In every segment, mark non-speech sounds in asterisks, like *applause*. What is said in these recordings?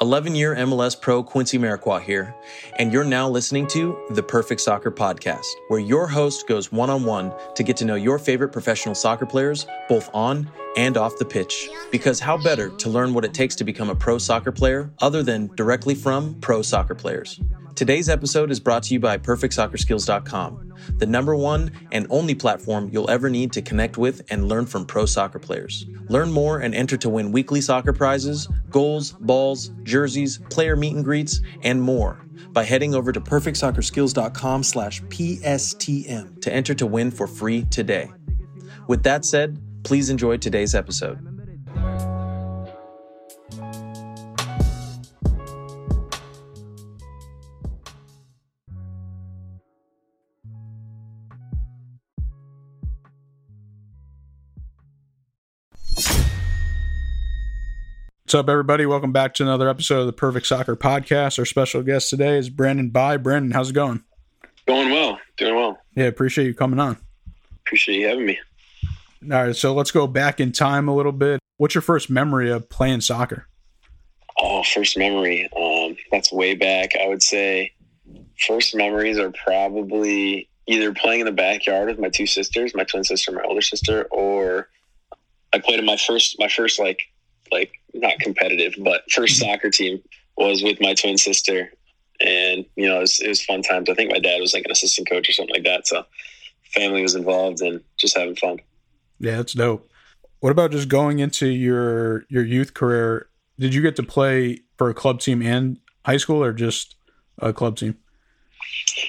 11 year MLS pro Quincy Amarikwa here, and you're now listening to the Perfect Soccer Podcast, where your host goes one on one to get to know your favorite professional soccer players, both on and off the pitch. Because how better to learn what it takes to become a pro soccer player other than directly from pro soccer players? Today's episode is brought to you by PerfectSoccerSkills.com, the number one and only platform you'll ever need to connect with and learn from pro soccer players. Learn more and enter to win weekly soccer prizes, goals, balls, jerseys, player meet and greets, and more by heading over to PerfectSoccerSkills.com slash PSTM to enter to win for free today. With that said, please enjoy today's episode. What's up, everybody? Welcome back to another episode of the Perfect Soccer Podcast. Our special guest today is Brandon Bye. Brandon, how's it going? Going well, doing well. Yeah, appreciate you coming on. Appreciate you having me. All right, so let's go back in time a little bit. What's your first memory of playing soccer? Oh, first memory. Um, that's way back. I would say first memories are probably either playing in the backyard with my two sisters, my twin sister, my older sister, or I played in my first my first like like not competitive, but first mm-hmm. soccer team was with my twin sister, and you know it was, it was fun times. I think my dad was like an assistant coach or something like that, so family was involved and just having fun. Yeah, that's dope. What about just going into your your youth career? Did you get to play for a club team and high school, or just a club team?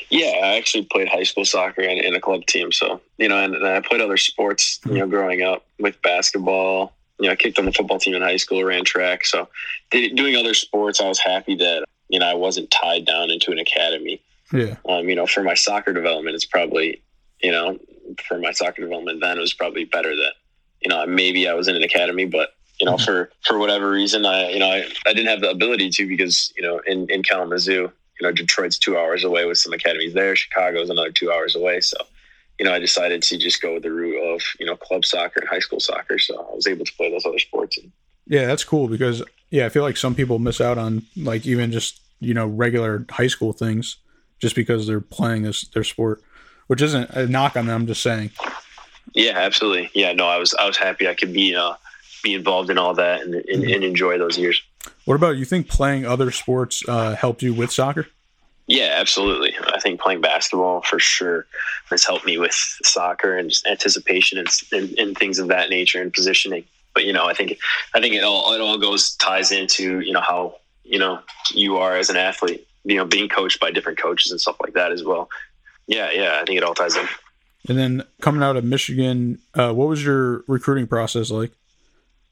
Yeah, I actually played high school soccer in, in a club team. So you know, and, and I played other sports. You mm-hmm. know, growing up with basketball, you know, I kicked on the football team in high school, ran track. So doing other sports, I was happy that, you know, I wasn't tied down into an academy. Yeah. Um, you know, for my soccer development, it's probably, you know, for my soccer development then it was probably better that, you know, maybe I was in an academy, but you know, mm-hmm. for, for whatever reason, I, you know, I, I didn't have the ability to because, you know, in, in Kalamazoo, you know, Detroit's two hours away with some academies there. Chicago's another two hours away. So, you know, I decided to just go with the route of, you know, club soccer and high school soccer. So I was able to play those other sports. Yeah, that's cool because, yeah, I feel like some people miss out on like even just, you know, regular high school things just because they're playing this, their sport, which isn't a knock on them. I'm just saying. Yeah, absolutely. Yeah, no, I was, I was happy I could be, uh, be involved in all that and, and, and enjoy those years. What about you think playing other sports uh, helped you with soccer? Yeah, absolutely. I think playing basketball for sure has helped me with soccer and just anticipation and, and, and, things of that nature and positioning. But you know, I think I think it all it all goes ties into you know how you know you are as an athlete. You know, being coached by different coaches and stuff like that as well. Yeah, yeah, I think it all ties in. And then coming out of Michigan, uh, what was your recruiting process like?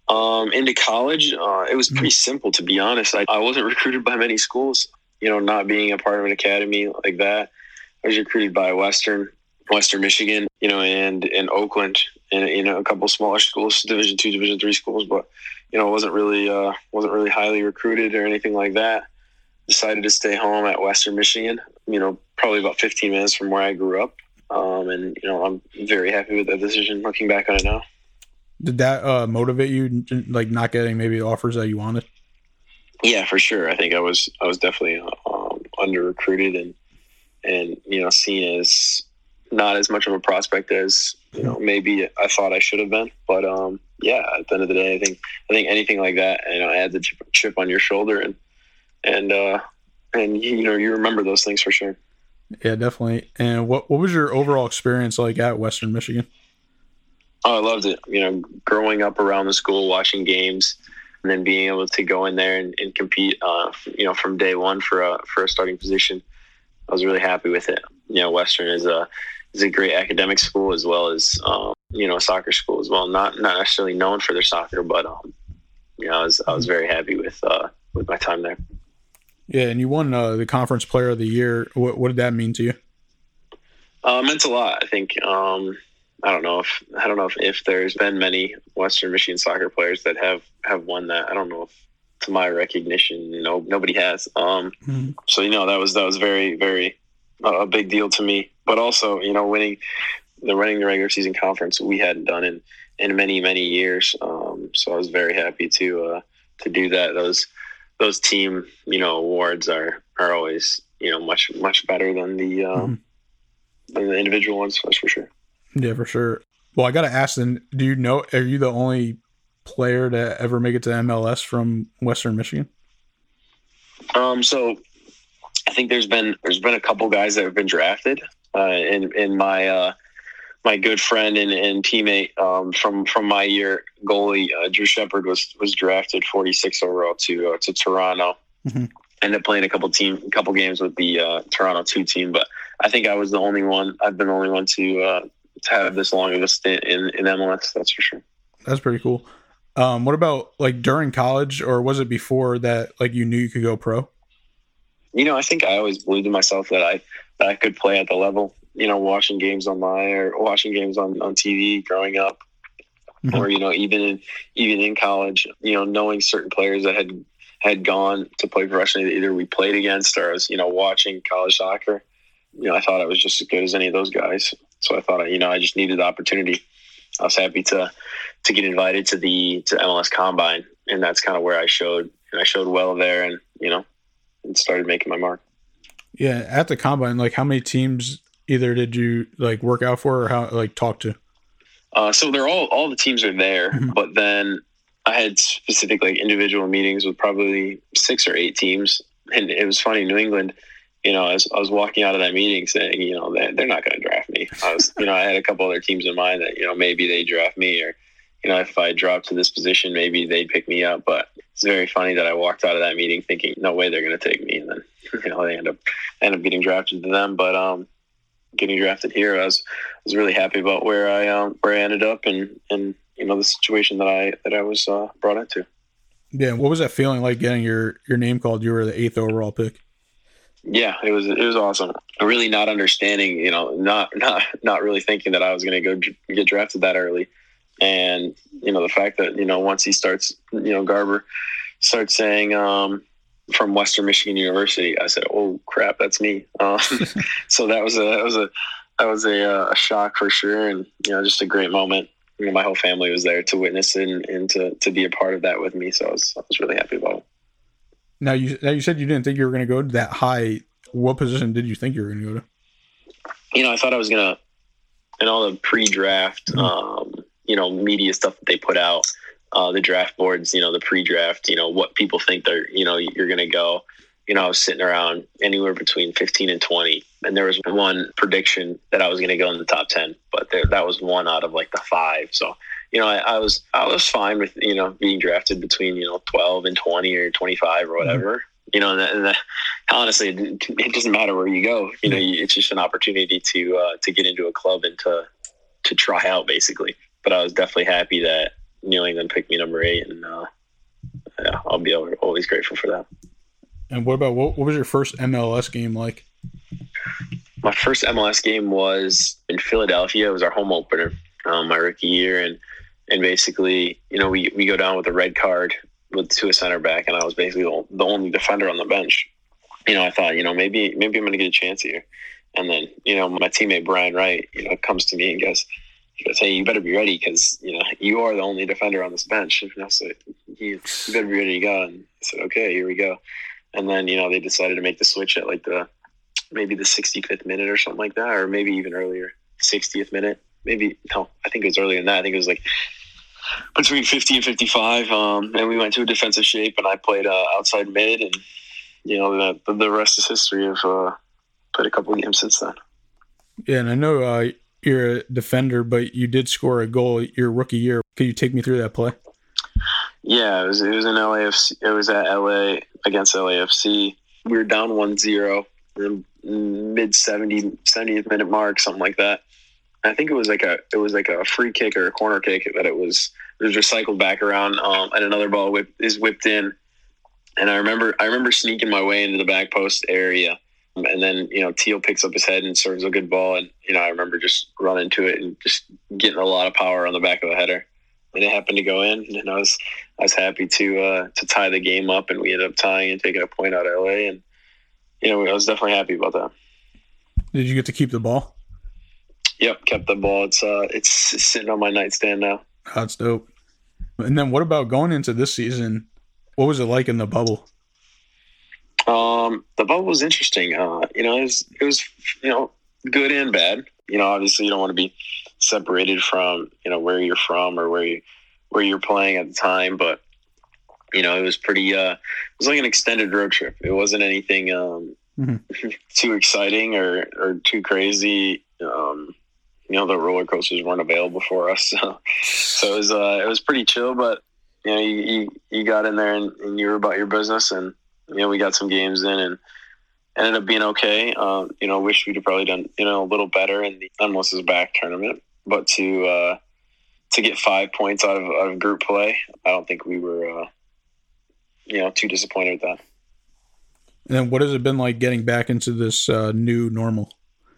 Um, into college, uh, it was pretty simple to be honest. I, I wasn't recruited by many schools you know, not being a part of an academy like that. I was recruited by Western, Western Michigan, you know, and in Oakland, and you know, a couple smaller schools, Division two, Division three schools, but you know, wasn't really uh, wasn't really highly recruited or anything like that. Decided to stay home at Western Michigan. You know, probably about 15 minutes from where I grew up, um, and you know, I'm very happy with that decision. Looking back on it now, did that uh, motivate you, like not getting maybe offers that you wanted? Yeah, for sure. I think I was I was definitely um, under recruited and and you know seen as not as much of a prospect as you know maybe I thought I should have been. But um, yeah, at the end of the day, I think I think anything like that you know adds a chip on your shoulder and and uh, and you know you remember those things for sure. Yeah, definitely. And what what was your overall experience like at Western Michigan? Oh, I loved it. You know, growing up around the school, watching games and then being able to go in there and, and compete, uh, you know, from day one for a for a starting position, I was really happy with it. You know, Western is a is a great academic school as well as um, you know a soccer school as well. Not not necessarily known for their soccer, but um, you know, I was I was very happy with uh, with my time there. Yeah, and you won uh, the conference player of the year. What, what did that mean to you? Uh, meant a lot. I think um, I don't know if I don't know if, if there's been many Western Michigan soccer players that have have won that. I don't know if to my recognition, you know, nobody has. Um, mm-hmm. So you know that was that was very very uh, a big deal to me. But also, you know, winning the running the regular season conference we hadn't done in in many many years. Um, so I was very happy to uh, to do that. Those those team you know awards are are always you know much much better than the um, mm-hmm. than the individual ones. That's for sure. Yeah, for sure. Well, I got to ask then, do you know, are you the only player to ever make it to MLS from Western Michigan? Um, so I think there's been, there's been a couple guys that have been drafted, uh, in, in my, uh, my good friend and, and teammate um, from from my year, goalie uh, Drew Shepard was was drafted 46 overall to uh, to Toronto. Mm-hmm. Ended up playing a couple team, a couple games with the uh, Toronto two team, but I think I was the only one. I've been the only one to uh, to have this long of a stint in, in MLS. That's for sure. That's pretty cool. Um, what about like during college, or was it before that? Like you knew you could go pro. You know, I think I always believed in myself that I that I could play at the level. You know, watching games online or watching games on, on TV growing up, mm-hmm. or you know, even in even in college, you know, knowing certain players that had had gone to play professionally that either we played against or I was, you know, watching college soccer. You know, I thought I was just as good as any of those guys. So I thought, you know, I just needed the opportunity. I was happy to to get invited to the to MLS Combine, and that's kind of where I showed and I showed well there, and you know, and started making my mark. Yeah, at the combine, like how many teams either did you like work out for, or how like talk to? Uh, so they're all all the teams are there, mm-hmm. but then I had specific like individual meetings with probably six or eight teams, and it was funny. New England you know, I was, I was walking out of that meeting saying, you know, they're, they're not going to draft me. I was, you know, I had a couple other teams in mind that, you know, maybe they draft me or, you know, if I drop to this position, maybe they'd pick me up. But it's very funny that I walked out of that meeting thinking, no way they're going to take me. And then, you know, they end up, end up getting drafted to them. But, um, getting drafted here, I was, I was really happy about where I, um, where I ended up and, and, you know, the situation that I, that I was, uh, brought into. Yeah. What was that feeling like getting your, your name called? You were the eighth overall pick. Yeah, it was it was awesome. Really not understanding, you know, not not not really thinking that I was going to go get drafted that early, and you know the fact that you know once he starts, you know, Garber starts saying um, from Western Michigan University, I said, "Oh crap, that's me." Um, *laughs* so that was a that was a that was a, uh, a shock for sure, and you know, just a great moment. You know, my whole family was there to witness and, and to, to be a part of that with me. So I was, I was really happy about it. Now you now you said you didn't think you were going to go to that high. What position did you think you were going to go to? You know, I thought I was going to, in all the pre-draft, mm-hmm. um, you know, media stuff that they put out, uh, the draft boards, you know, the pre-draft, you know, what people think they're, you know, you're going to go. You know, I was sitting around anywhere between 15 and 20, and there was one prediction that I was going to go in the top 10, but there, that was one out of like the five. So you know, I, I, was I was fine with you know being drafted between you know twelve and twenty or twenty five or whatever. Mm-hmm. You know, and, that, and that, honestly, it doesn't matter where you go. You know, it's just an opportunity to uh, to get into a club and to to try out basically. But I was definitely happy that New England picked me number eight, and uh, yeah, I'll be always grateful for that. And what about what, what was your first MLS game like? My first MLS game was in Philadelphia. It was our home opener, um, my rookie year, and and basically, you know, we, we go down with a red card with to a center back, and I was basically the, only defender on the bench. You know, I thought, you know, maybe maybe I'm going to get a chance here. And then, you know, my teammate Brian Wright, you know, comes to me and goes, he goes, "Hey, you better be ready because you know you are the only defender on this bench." *laughs* And I said, you, "You better be ready to go." And I said, "Okay, here we go." And then you know they decided to make the switch at like the maybe the 65th minute or something like that, or maybe even earlier, 60th minute. Maybe no, I think it was earlier than that. I think it was like between 50 and 55. Um, and we went to a defensive shape, and I played uh, outside mid, and you know the the rest is history. Of uh, played a couple games since then. Yeah, and I know uh, you're a defender, but you did score a goal your rookie year. Could you take me through that play? Yeah, it was it was in LAFC. It was at LA against LAFC. We were down 1-0 mid 70 70th minute mark, something like that. I think it was like a it was like a free kick or a corner kick that it was it was recycled back around, um, and another ball whip, is whipped in. And I remember I remember sneaking my way into the back post area, and then you know Teal picks up his head and serves a good ball, and you know I remember just running to it and just getting a lot of power on the back of the header, and it happened to go in, and I was I was happy to uh, to tie the game up, and we ended up tying and taking a point out of LA, and you know I was definitely happy about that. Did you get to keep the ball? Yep, kept the ball. It's uh, it's sitting on my nightstand now. That's dope. And then what about going into this season? What was it like in the bubble? Um, the bubble was interesting. Uh, you know, it was it was you know good and bad. You know, obviously you don't want to be separated from you know where you're from or where you where you're playing at the time, but you know it was pretty. Uh, it was like an extended road trip. It wasn't anything um, mm-hmm. *laughs* too exciting or or too crazy. Um, you know, the roller coasters weren't available for us, so, so it was uh, it was pretty chill. But you know, you, you, you got in there and, and you were about your business and you know, we got some games in and ended up being okay. Um, you know, wish we'd have probably done, you know, a little better in the MLS is back tournament, but to, uh, to get five points out of, out of group play, I don't think we were, uh, you know, too disappointed with that. And then what has it been like getting back into this uh, new normal?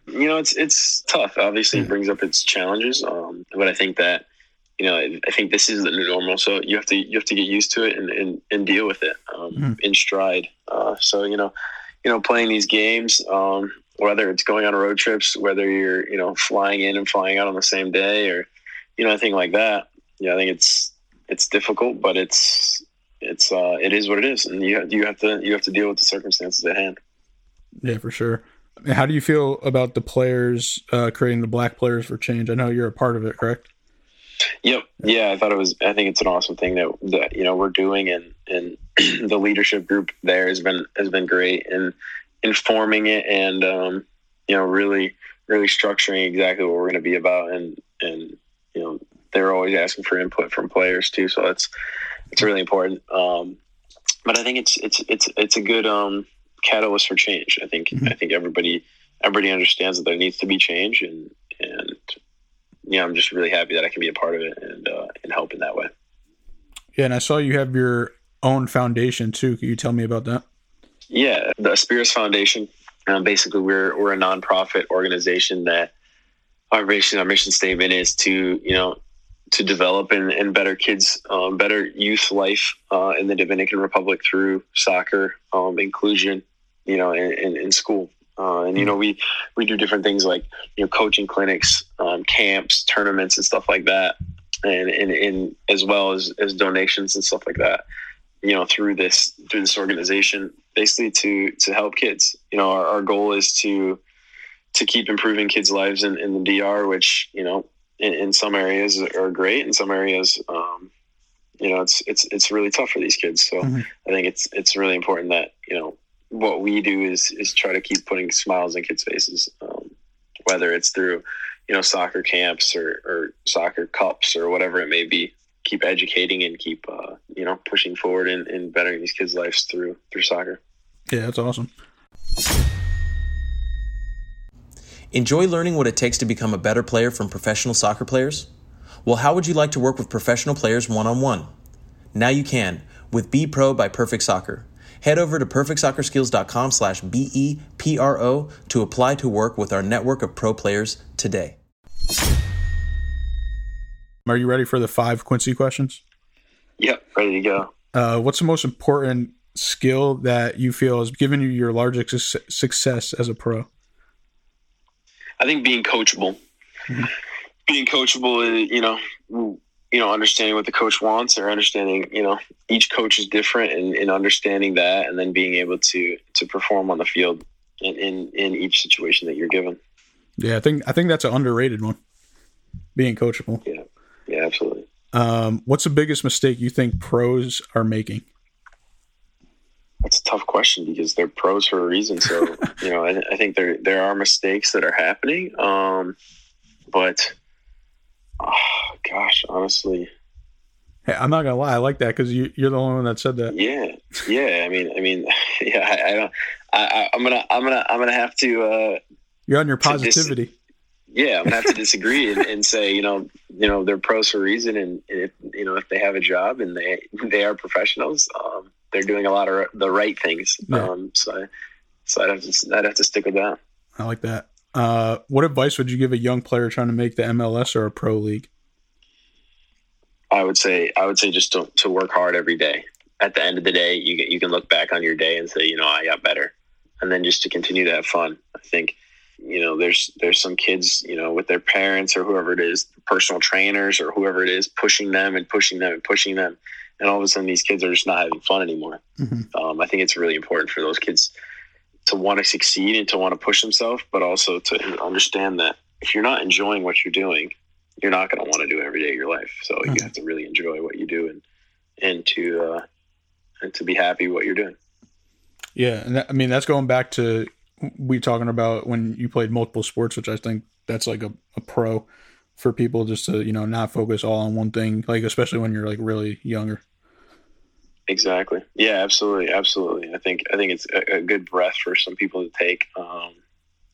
You know, it's it's tough. Obviously, it brings up its challenges. Um, but I think that you know, I think this is the new normal. So you have to you have to get used to it and and, and deal with it um, mm-hmm. in stride. Uh, so you know, you know, playing these games, um, whether it's going on road trips, whether you're you know flying in and flying out on the same day, or you know, anything like that. Yeah, I think it's it's difficult, but it's it's uh, it is what it is, and you you have to you have to deal with the circumstances at hand. Yeah, for sure. How do you feel about the players uh, creating the black players for change? I know you're a part of it, correct? Yep. Yeah, I thought it was. I think it's an awesome thing that that you know we're doing, and and *clears throat* the leadership group there has been has been great in informing it, and um, you know really really structuring exactly what we're going to be about, and and you know they're always asking for input from players too, so it's it's really important. Um, but I think it's it's it's it's a good um, catalyst for change. I think mm-hmm. I think everybody everybody understands that there needs to be change, and and know, I'm just really happy that I can be a part of it and uh, and help in that way. Yeah, and I saw you have your own foundation too. Can you tell me about that? Yeah, the Aspirus Foundation. Um, basically, we're we're a nonprofit organization that our mission our mission statement is to you know to develop and, and better kids um, better youth life uh, in the Dominican Republic through soccer um, inclusion, you know, in, in, in school. Uh, and you know, we we do different things like you know, coaching clinics, um, camps, tournaments, and stuff like that, and and, and as well as as donations and stuff like that. You know, through this through this organization, basically to to help kids. You know, our, our goal is to to keep improving kids' lives in, in the DR, which you know, in, in some areas are great, in some areas. Um, you know, it's it's it's really tough for these kids. So mm-hmm. I think it's it's really important that you know what we do is is try to keep putting smiles in kids' faces, um, whether it's through you know soccer camps or, or soccer cups or whatever it may be. Keep educating and keep uh, you know pushing forward and, and bettering these kids' lives through through soccer. Yeah, that's awesome. Enjoy learning what it takes to become a better player from professional soccer players? Well, how would you like to work with professional players one on one? Now you can with Be Pro by Perfect Soccer. Head over to perfectsoccerskills.com slash B-E-P-R-O to apply to work with our network of pro players today. Are you ready for the five Quincy questions? Yep, ready to go. Uh, what's the most important skill that you feel has given you your largest success as a pro? I think being coachable. Mm-hmm. Being coachable, you know, you know, understanding what the coach wants or understanding, you know, each coach is different and, and understanding that and then being able to to perform on the field in, in, in each situation that you're given. Yeah, I think I think that's an underrated one. Being coachable. Yeah. Yeah, absolutely. Um, what's the biggest mistake you think pros are making? That's a tough question because they're pros for a reason. So, *laughs* you know, I, I, think there there are mistakes that are happening. Um, but Oh, gosh, honestly. Hey, I'm not gonna lie. I like that because you, you're the only one that said that. Yeah, yeah. I mean, I mean, *laughs* yeah. I, I don't. I, am gonna, I'm gonna, I'm gonna have to. Uh, you're on your positivity. Dis- yeah, I'm gonna have to disagree and, and, say, you know, you know, they're pros for a reason, and if you know, if they have a job and they they are professionals, um, they're doing a lot of the right things. Yeah. Um, so, so I'd have to, I'd have to stick with that. I like that. Uh, what advice would you give a young player trying to make the MLS or a pro league? I would say I would say just to, to work hard every day. At the end of the day, you get, you can look back on your day and say, you know, I got better, and then just to continue to have fun. I think, you know, there's there's some kids, you know, with their parents or whoever it is, personal trainers or whoever it is, pushing them and pushing them and pushing them, and all of a sudden these kids are just not having fun anymore. Mhm. Um, I think it's really important for those kids to want to succeed and to want to push themselves, but also to understand that if you're not enjoying what you're doing, you're not going to want to do it every day of your life. So Mhm. you have to really enjoy what you do and and to uh, and to be happy what you're doing. Yeah, and that, I mean that's going back to we talking about when you played multiple sports, which I think that's like a, a pro for people just to you know not focus all on one thing, like especially when you're like really younger. Exactly. Yeah, absolutely, absolutely. I think I think it's a, a good breath for some people to take. Um,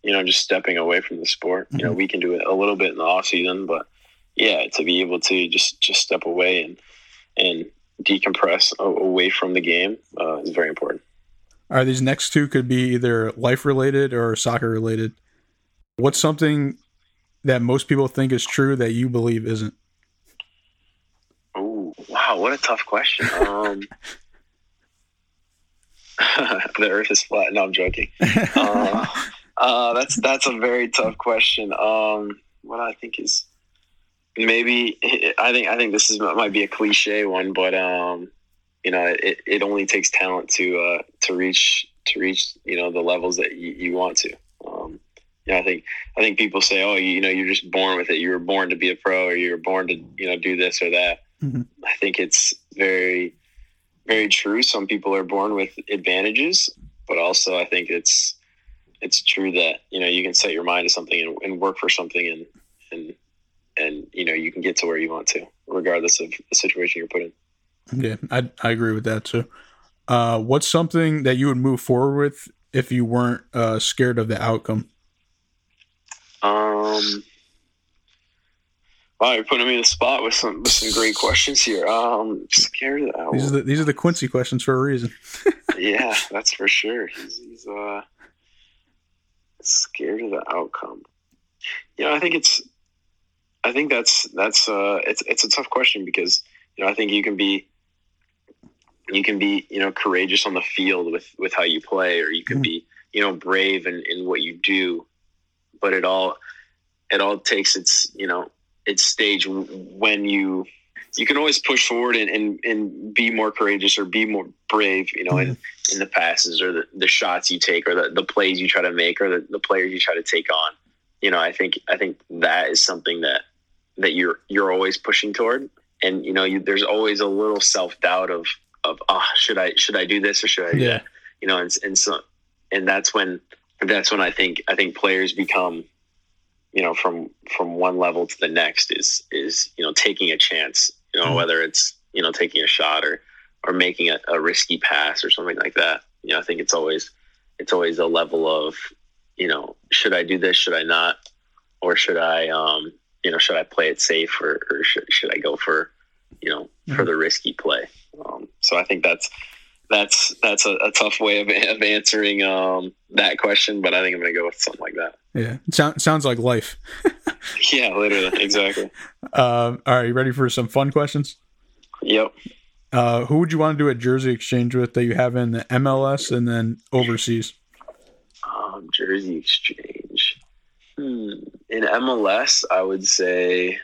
you know, just stepping away from the sport. You know, we can do it a little bit in the off season, but yeah, to be able to just just step away and and decompress away from the game uh, is very important. All right, these next two could be either life related or soccer related. What's something that most people think is true that you believe isn't? Wow, what a tough question. Um, *laughs* the Earth is flat. No, I'm joking. Uh, uh, that's that's a very tough question. Um, what I think is maybe I think I think this is might be a cliche one, but um, you know, it, it only takes talent to uh, to reach to reach you know the levels that you, you want to. Um, yeah, I think I think people say, oh, you know, you're just born with it. You were born to be a pro, or you were born to you know do this or that. Mhm. I think it's very very true. Some people are born with advantages, but also I think it's it's true that you know you can set your mind to something and, and work for something and and and you know you can get to where you want to regardless of the situation you're put in Yeah, I I agree with that too. Uh, what's something that you would move forward with if you weren't uh, scared of the outcome? um wow you're putting me in the spot with some with some great questions here. Um scared of that These are the these are the Quincy questions for a reason. *laughs* yeah that's for sure. He's, he's uh scared of the outcome. You know i think it's i think that's that's uh it's it's a tough question because you know i think you can be you can be you know courageous on the field with with how you play or you can Mhm. be you know brave in, in what you do. But it all it all takes its you know its stage when you you can always push forward and, and, and be more courageous or be more brave you know in, in the passes or the, the shots you take or the, the plays you try to make or the, the players you try to take on. You know i think i think that is something that that you're you're always pushing toward. And you know you, there's always a little self-doubt of of ah should i should i do this or should i Yeah. you know and, and so and that's when that's when i think i think players become you know from from one level to the next is is you know taking a chance you know Mhm. whether it's you know taking a shot or or making a, a risky pass or something like that you know i think it's always it's always a level of you know should i do this should i not or should i um you know should i play it safe or, or should, should i go for you know for Mhm. the risky play um, so i think that's that's that's a, a tough way of, of answering um, that question but i think i'm going to go with something like that Yeah, it sound, sounds like life. *laughs* yeah literally exactly Um, all right, you ready for some fun questions? yep Uh, who would you want to do a jersey exchange with that you have in the MLS and then overseas? Um, jersey exchange. Hmm. In MLS, I would say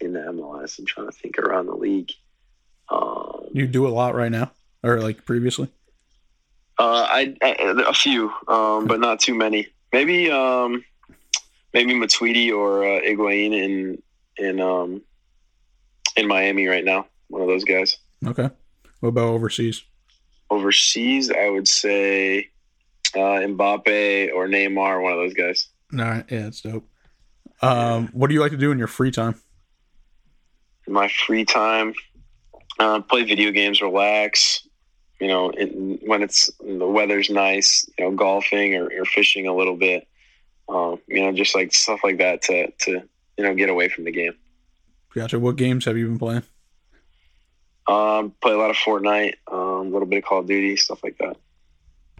in the MLS. I'm trying to think around the league. Um, You do a lot right now, or like previously. uh, I, I a few, um, but not too many. Maybe um, maybe Matuidi or uh, Higuain in in um, in Miami right now. One of those guys. Okay. What about overseas? Overseas, I would say uh, Mbappe or Neymar. One of those guys. All right, yeah, that's dope. Um, what do you like to do in your free time? in my free time, uh, play video games, relax. You know, in, when it's the weather's nice, you know, golfing or, or fishing a little bit. Um, you know, just like stuff like that to to you know get away from the game. Gotcha. What games have you been playing? Um, play a lot of Fortnite, um, a little bit of Call of Duty, stuff like that.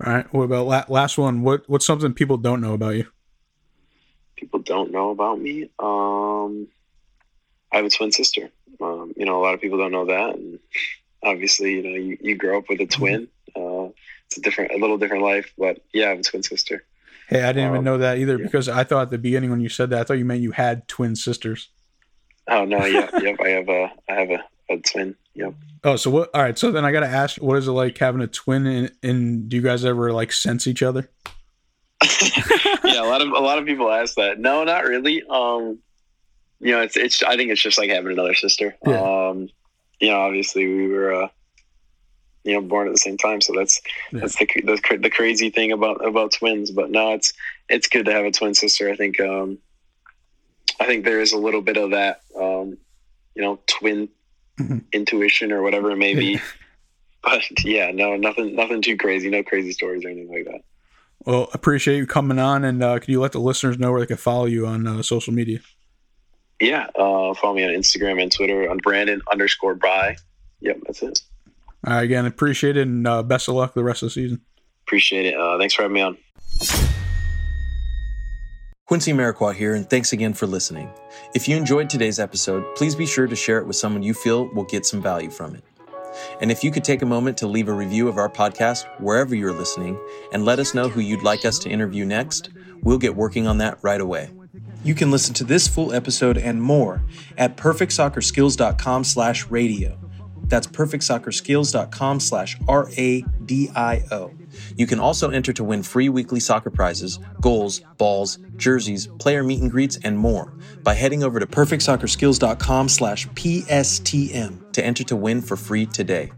All right. What about la- last one? What What's something people don't know about you? People don't know about me. Um, I have a twin sister. Um, you know, a lot of people don't know that, and obviously, you know, you, you grow up with a twin. Uh, it's a different, a little different life, but yeah, I have a twin sister. Hey, I didn't even Um, know that either yeah. because I thought at the beginning when you said that, I thought you meant you had twin sisters. Oh no, yeah, *laughs* yep. I have a, I have a, a twin. Yep. Oh, so what? All right. So then I got to ask, what is it like having a twin? And, and do you guys ever like sense each other? *laughs* *laughs* yeah, a lot of a lot of people ask that. No, not really. Um, you know, it's it's. I think it's just like having another sister. Yeah. Um, you know, obviously we were, uh, you know, born at the same time, so that's Yeah. that's the, the the crazy thing about about twins. But no, it's it's good to have a twin sister. I think um, I think there is a little bit of that, um, you know, twin Mhm. intuition or whatever it may be. Yeah. *laughs* But yeah, no, nothing nothing too crazy. No crazy stories or anything like that. Well, appreciate you coming on, and uh, can you let the listeners know where they can follow you on uh, social media? Yeah, uh, follow me on Instagram and Twitter on Brandon underscore Bye. Yep, that's it. All right, again, appreciate it, and uh, best of luck the rest of the season. Appreciate it. Uh, thanks for having me on. Quincy Amarikwa here, and thanks again for listening. If you enjoyed today's episode, please be sure to share it with someone you feel will get some value from it. And if you could take a moment to leave a review of our podcast wherever you're listening and let us know who you'd like us to interview next, we'll get working on that right away. You can listen to this full episode and more at perfectsoccerskills.com slash radio. That's perfectsoccerskills.com slash R-A-D-I-O. You can also enter to win free weekly soccer prizes, goals, balls, jerseys, player meet and greets, and more by heading over to perfectsoccerskills.com slash PSTM to enter to win for free today.